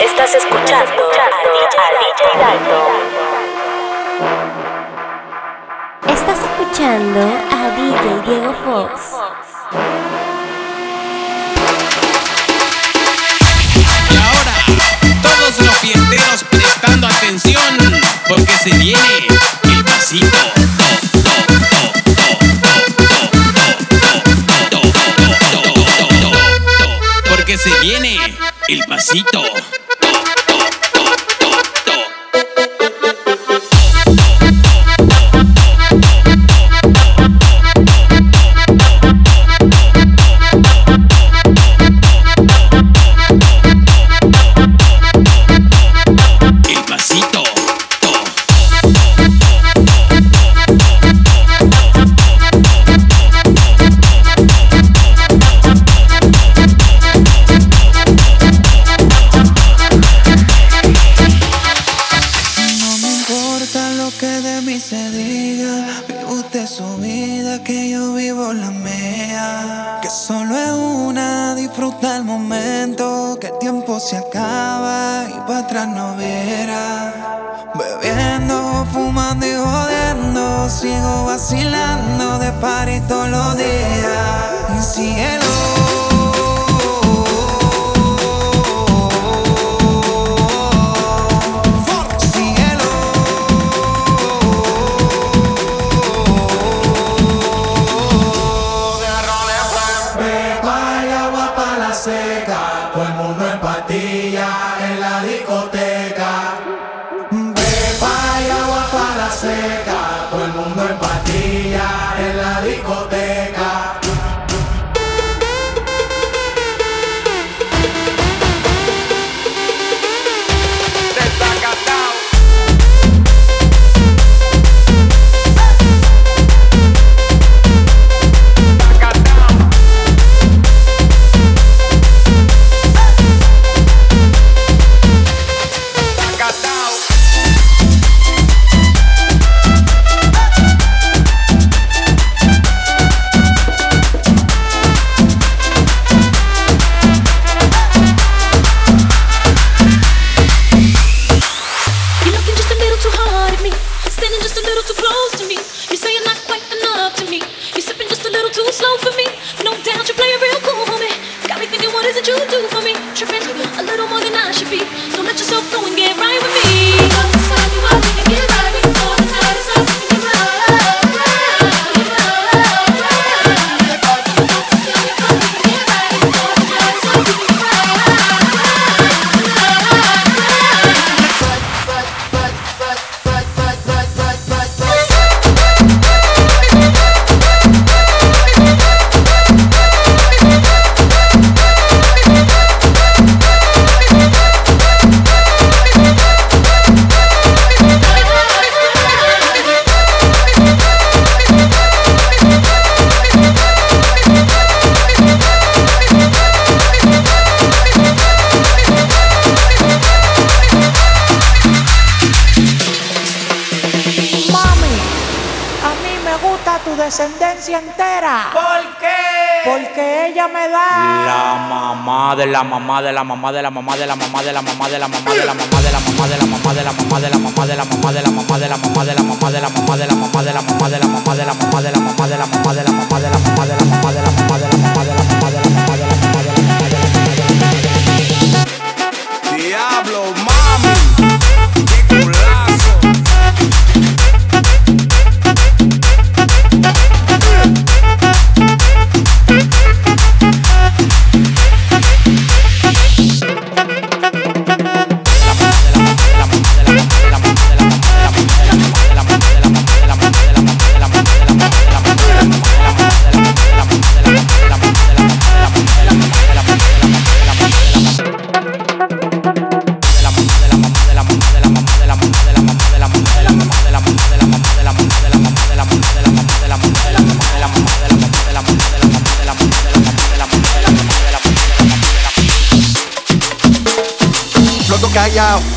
Estás escuchando a DJ Dalton. Estás escuchando a DJ Diego Fox. Y ahora, todos los fiesteros prestando atención, porque se viene el pasito. Porque se viene el pasito.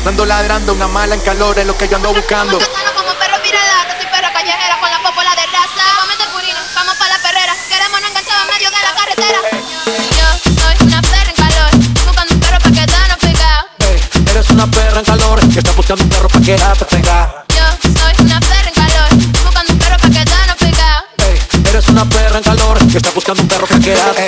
Dando ladrando una mala en calor es lo que yo ando buscando. Como perro pirala, soy perra callejera con la popola de raza. Comete purina, vamos pa' la perrera. Queremos no enganchar a medio de la carretera. Yo soy una perra en calor, buscando un perro pa' quedarnos pegado. Hey, eres una perra en calor, que está buscando un perro pa' quedarte pegado. Yo soy una perra en calor, buscando un perro pa' quedarnos pegado. Hey, eres una perra en calor, que está buscando un perro pa' quedarte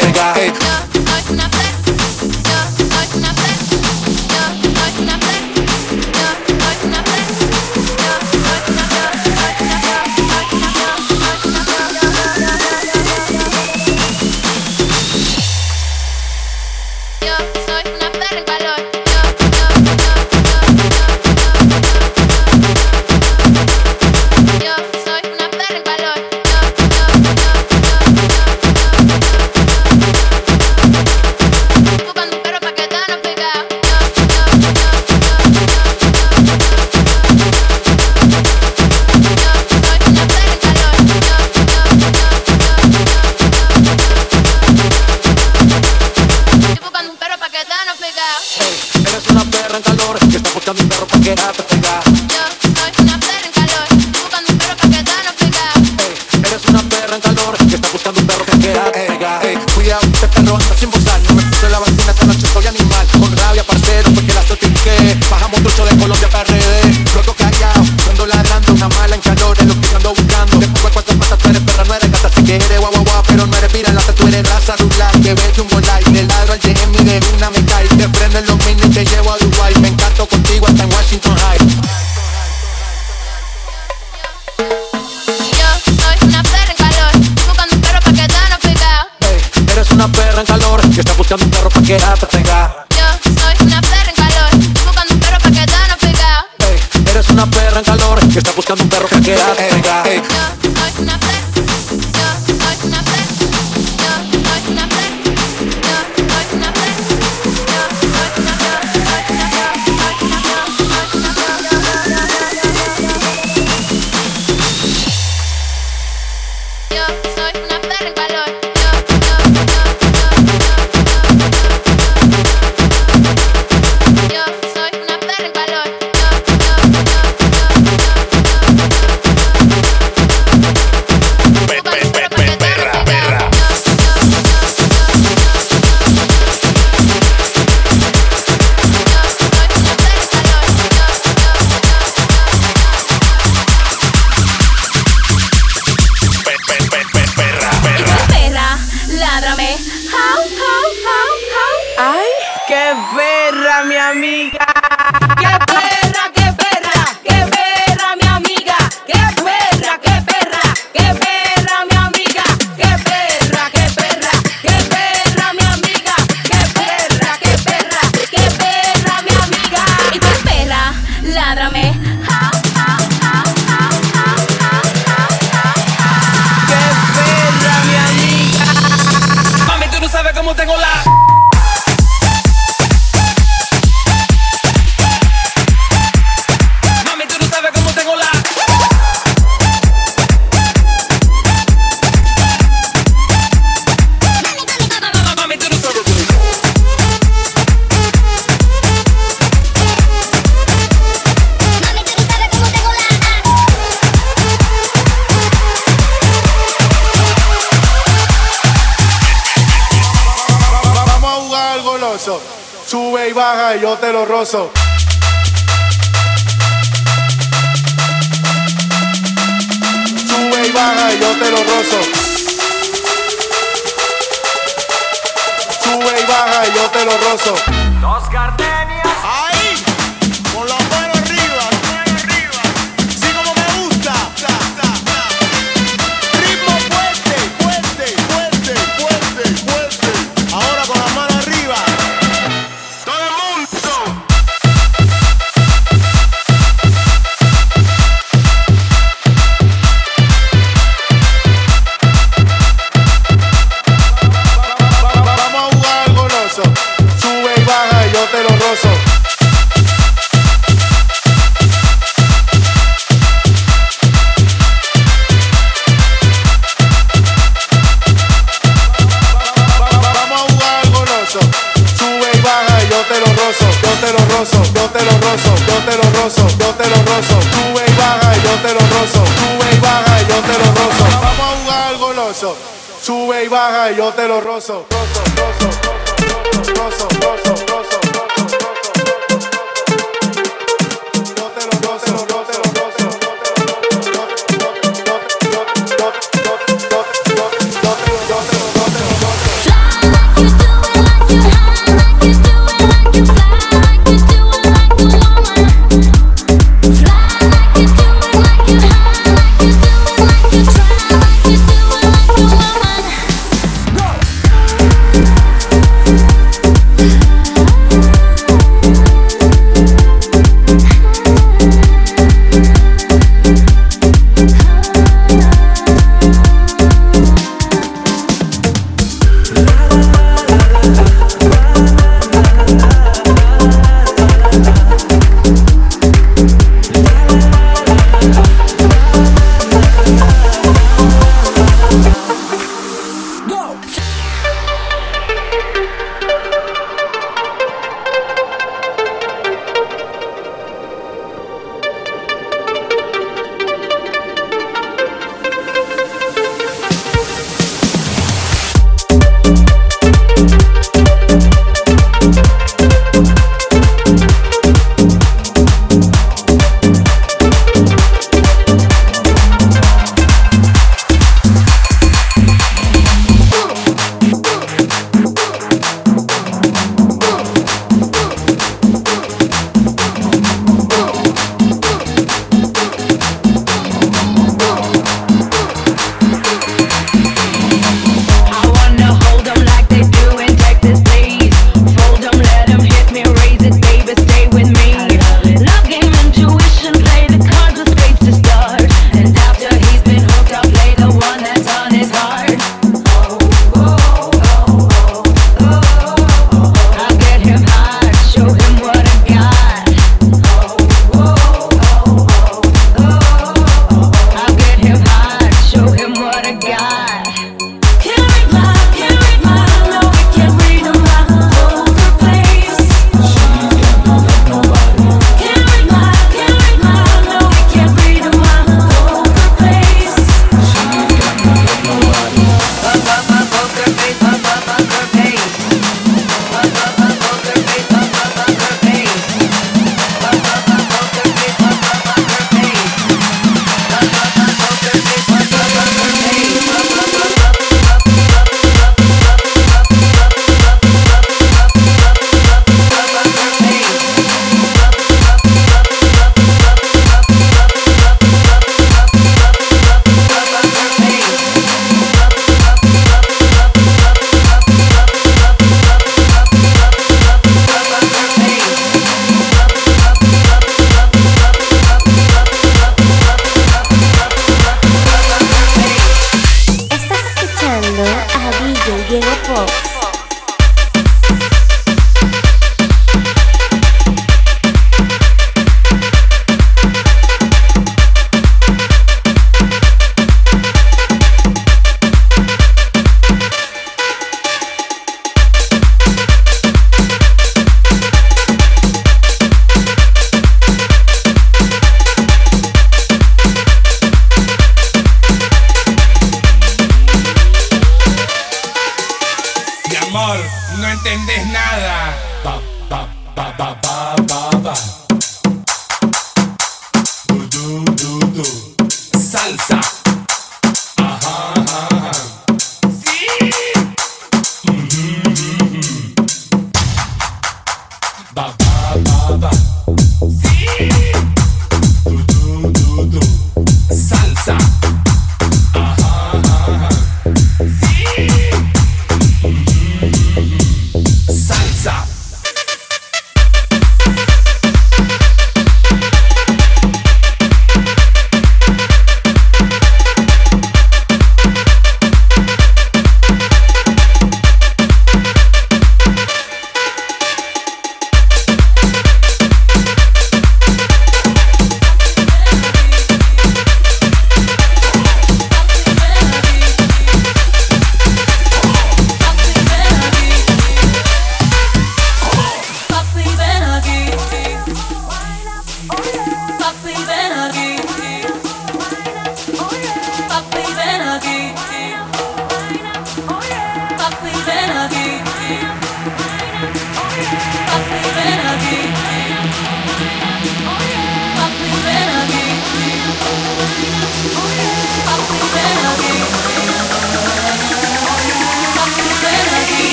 yo te lo rozo. Sube y baja, y yo te lo rozo. Sube y baja, y yo te lo rozo.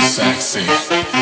so sexy.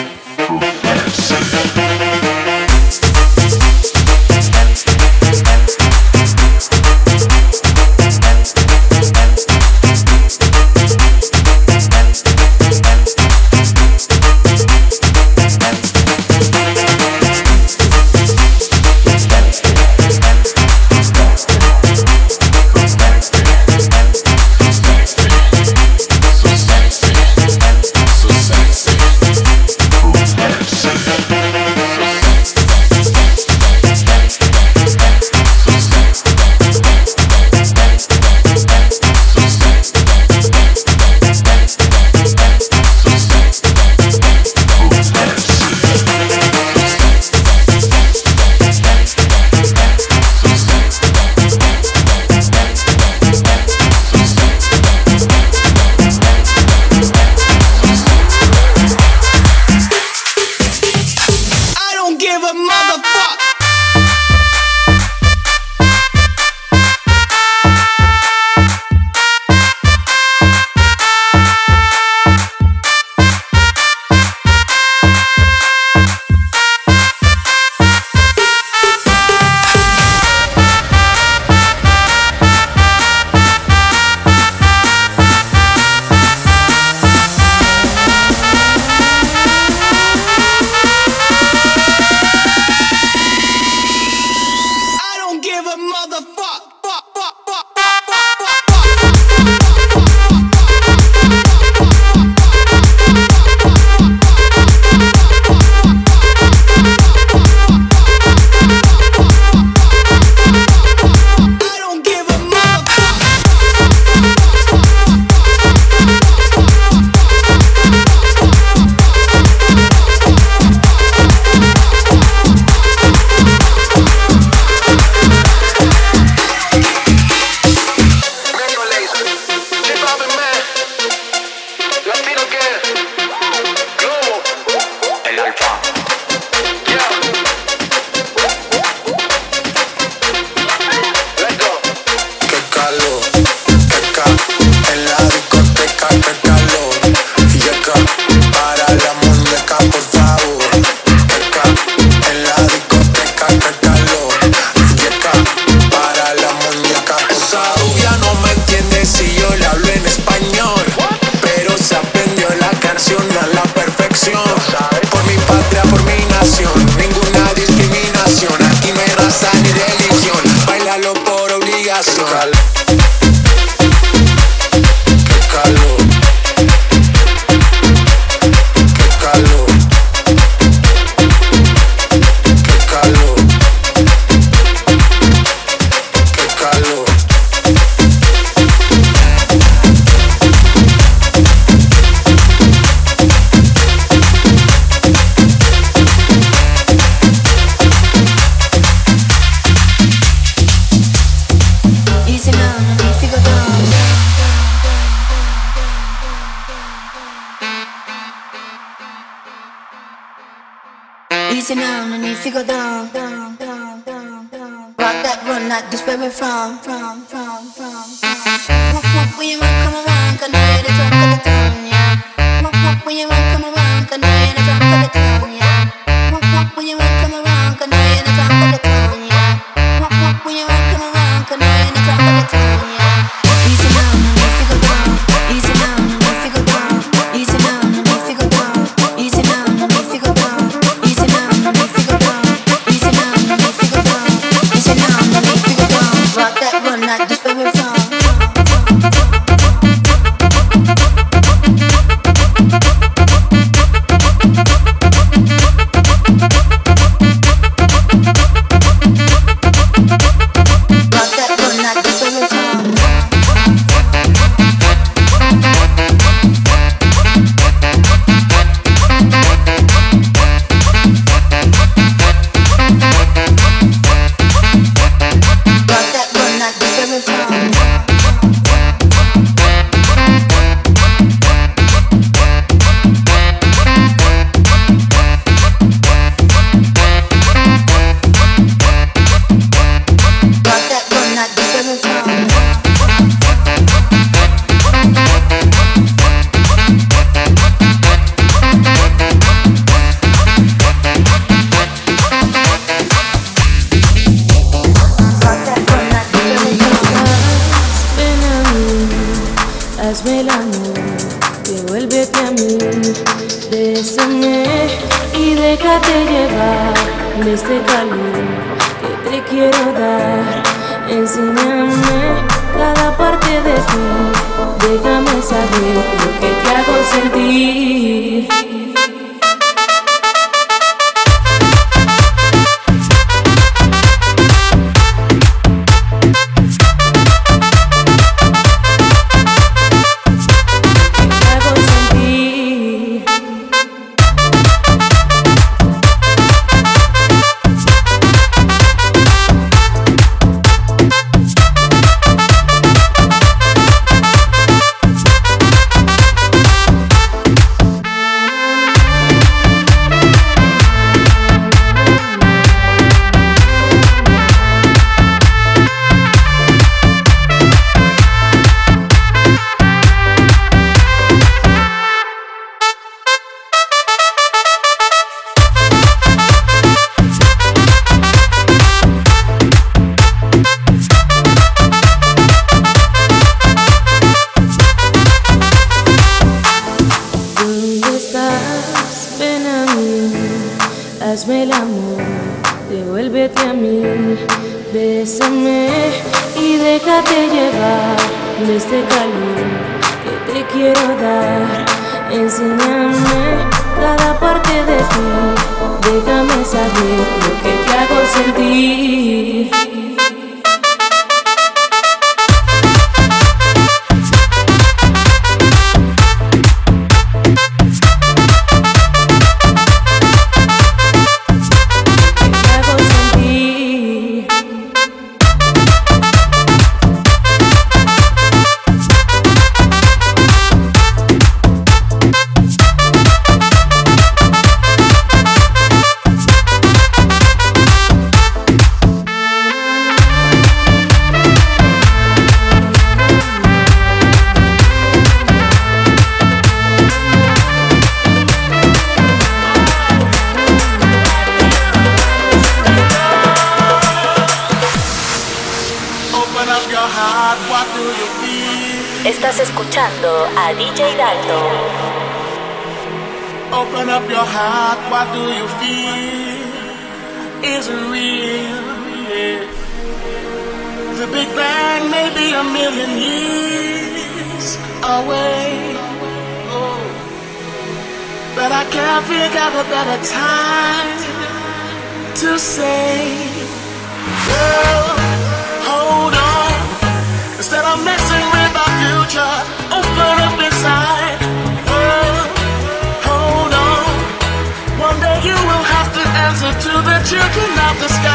Children of the sky.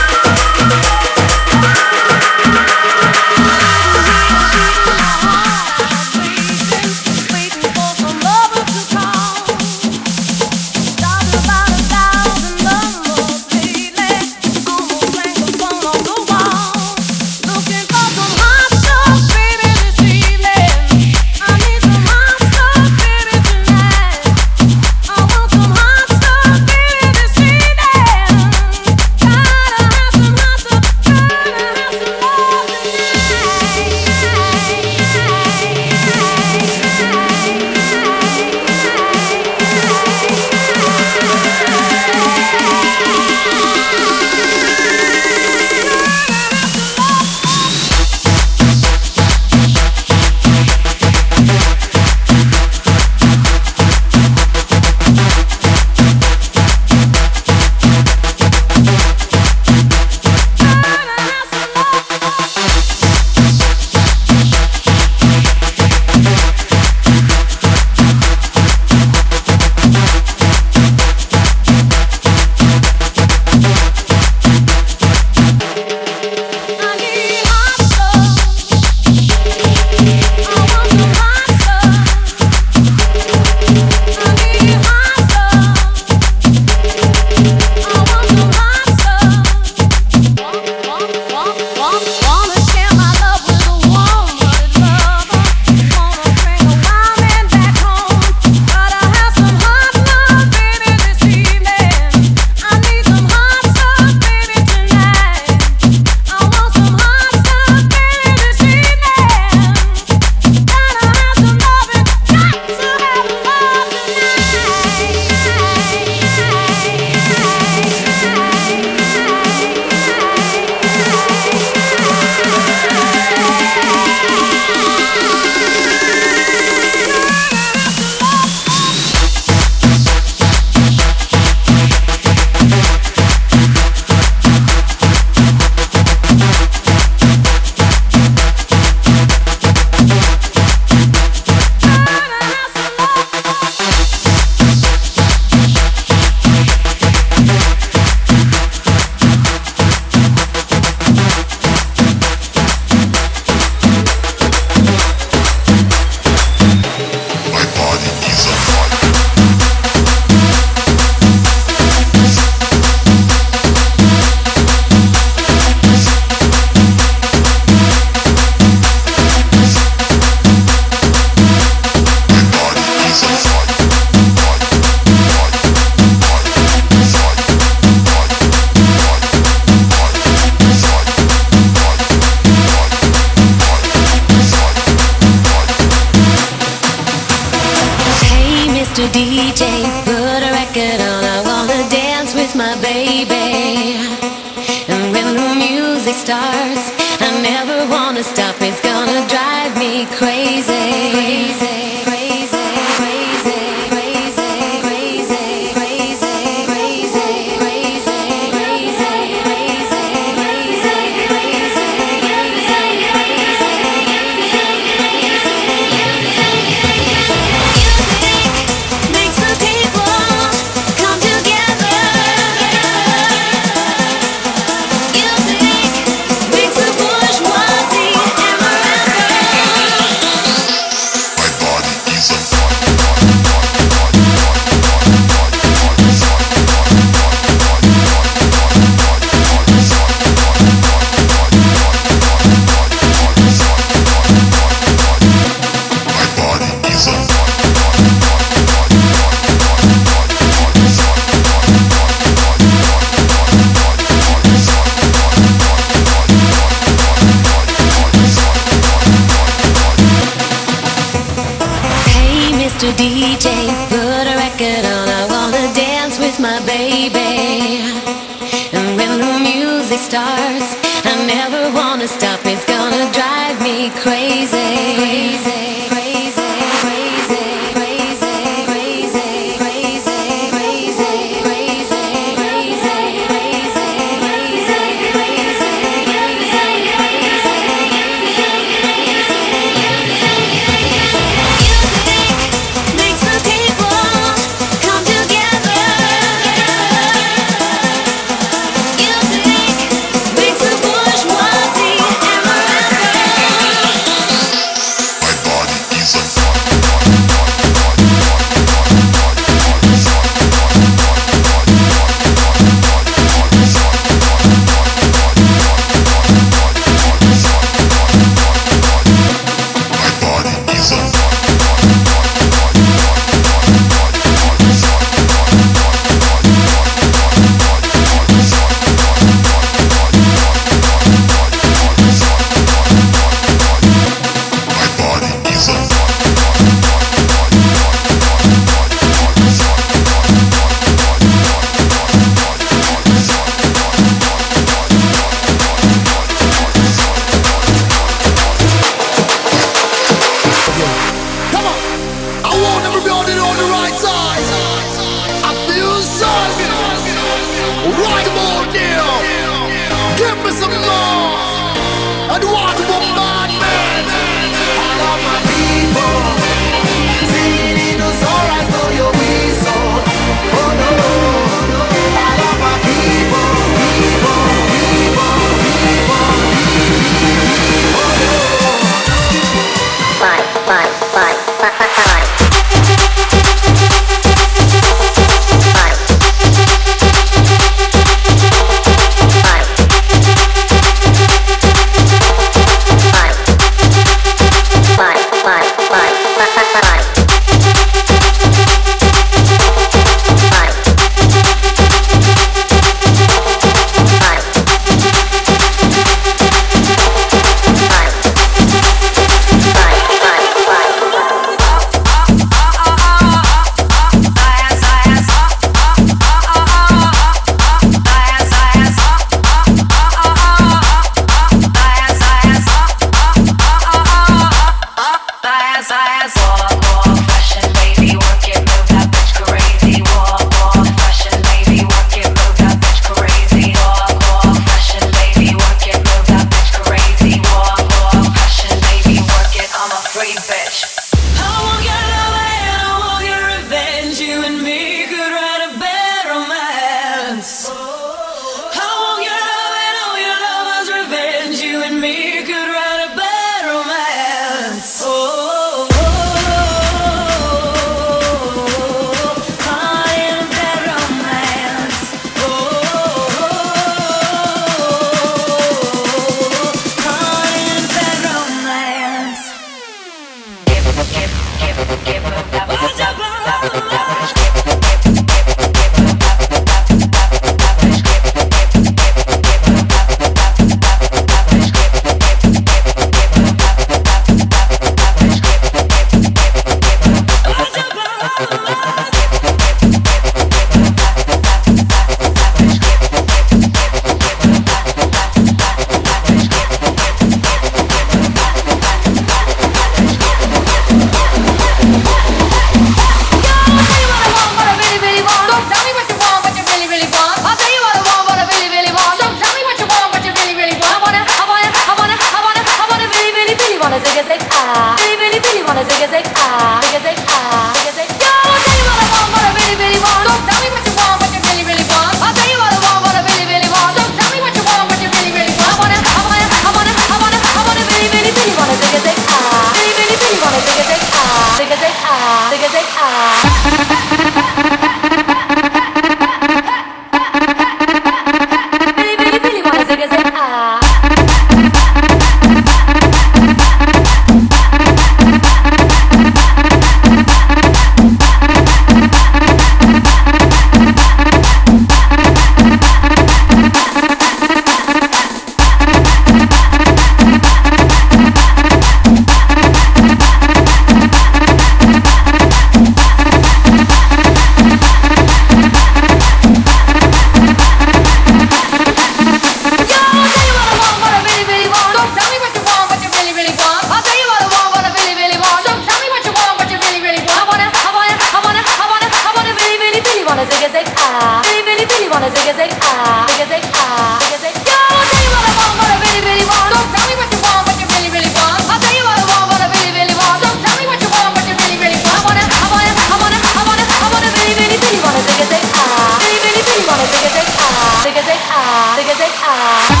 Aww.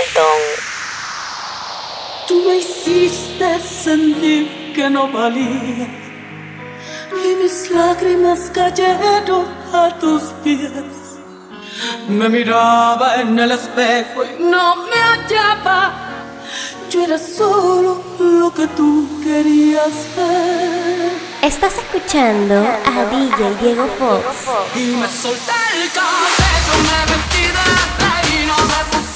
Dalton. Tú me hiciste sentir que no valía y mis lágrimas cayeron a tus pies. Me miraba en el espejo y no me hallaba. Yo era solo lo que tú querías ver. Estás escuchando a DJ Diego Fox. Y me solté el cabello, me vestí de reina, me puse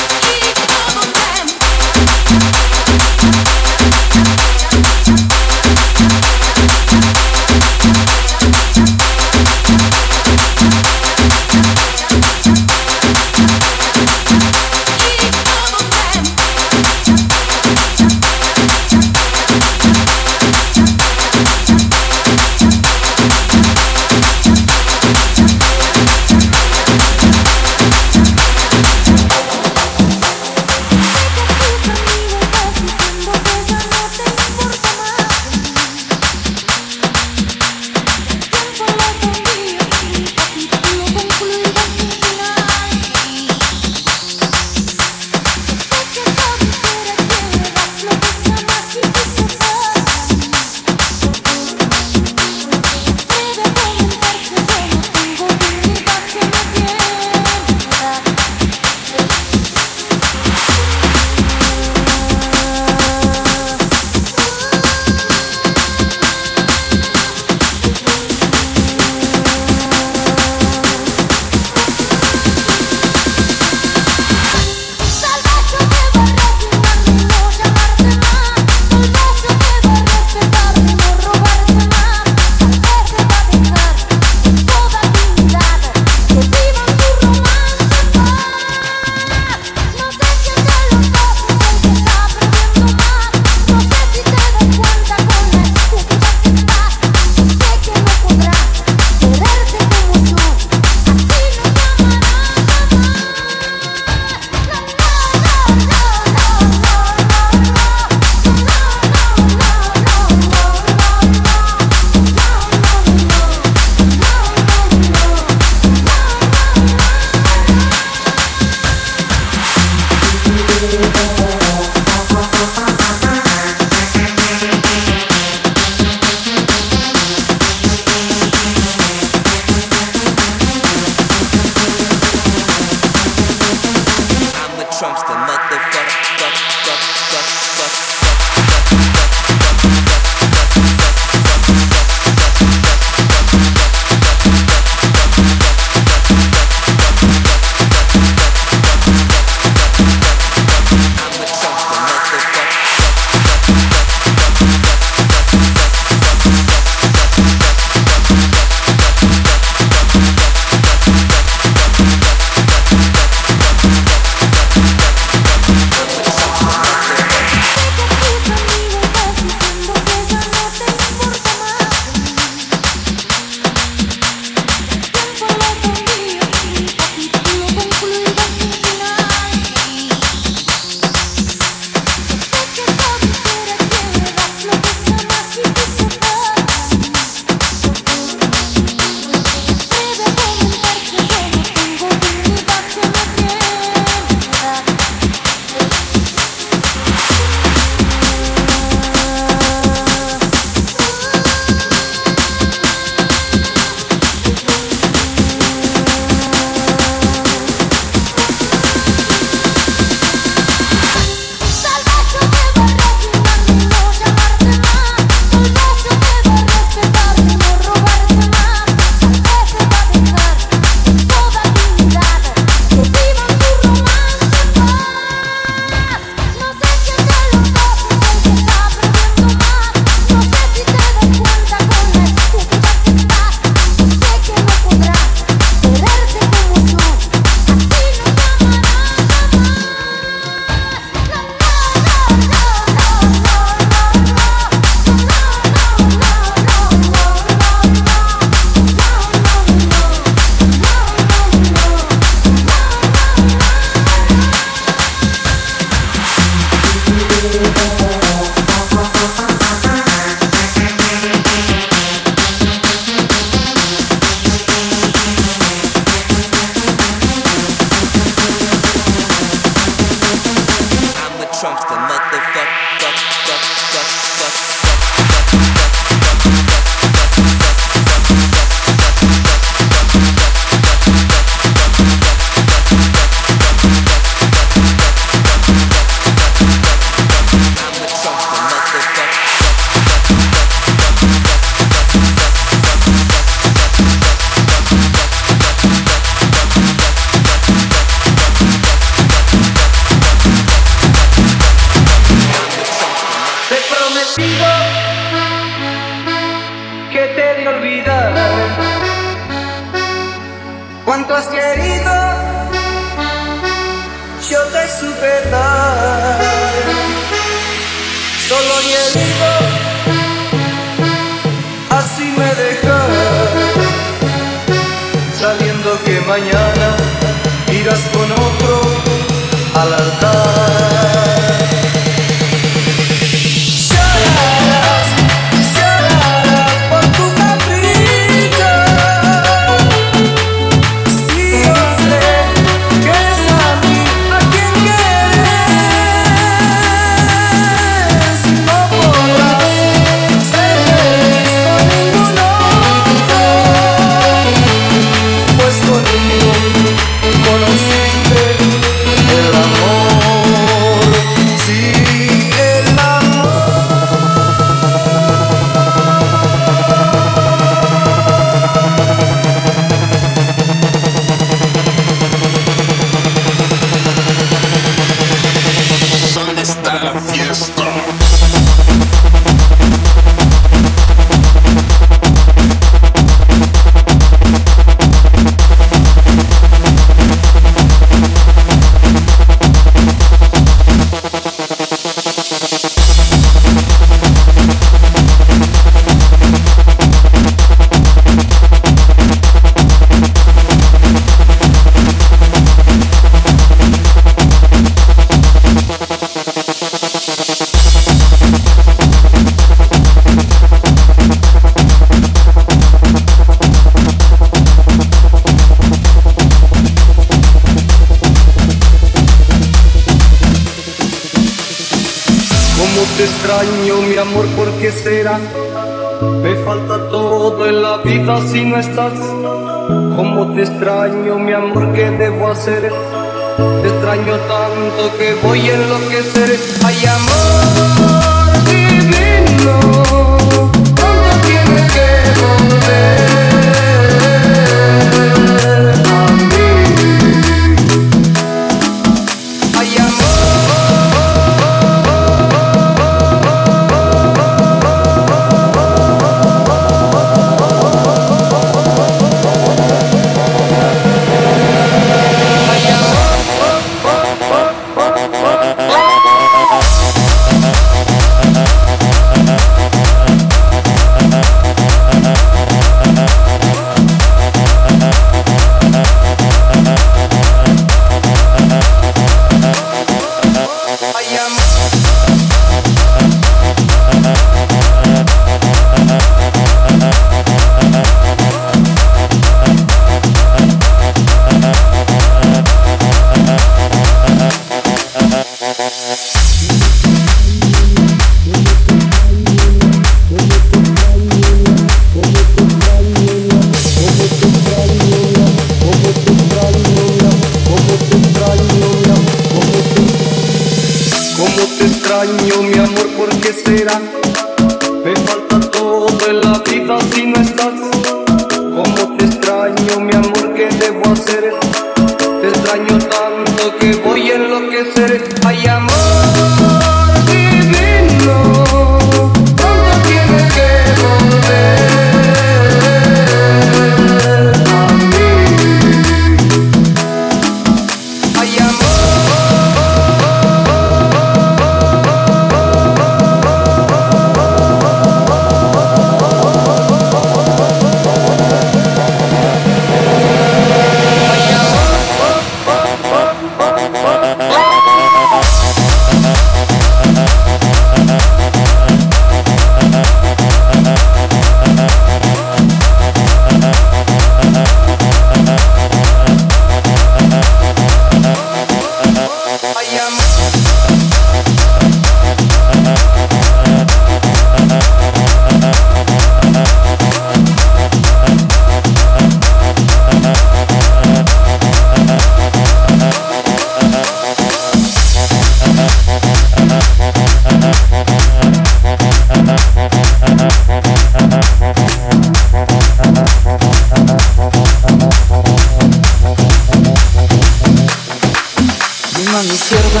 Mi mano izquierda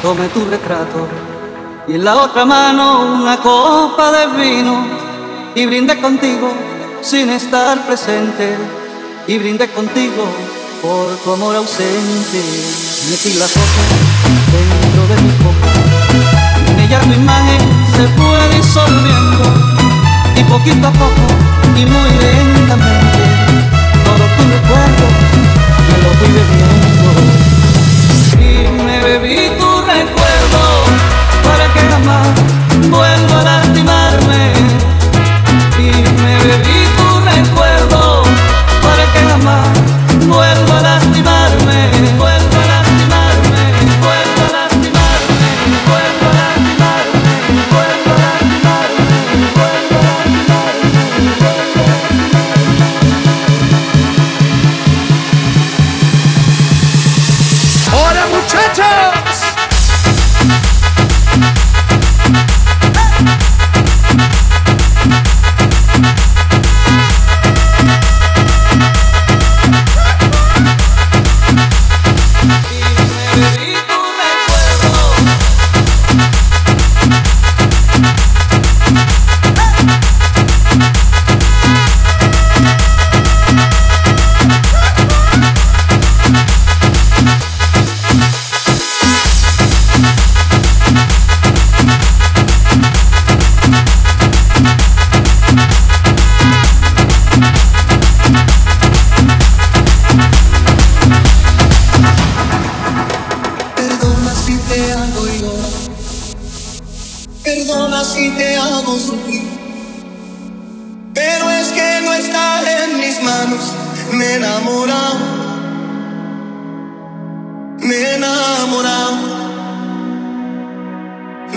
tome tu retrato y en la otra mano una copa de vino. y brindé contigo sin estar presente y brindé contigo por tu amor ausente. Metí la copa dentro de mi copa, en ella tu imagen se fue disolviendo y poquito a poco y muy lentamente todo tu recuerdo me lo fui bebiendo y bebí tu recuerdo para que jamás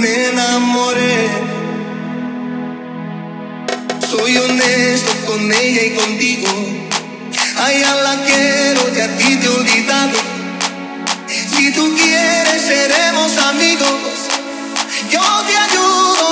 Me enamoré. Soy honesto con ella y contigo. A la quiero y a ti te he olvidado. Si tú quieres, seremos amigos. Yo te ayudo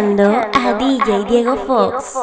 escuchando a DJ Diego Fox.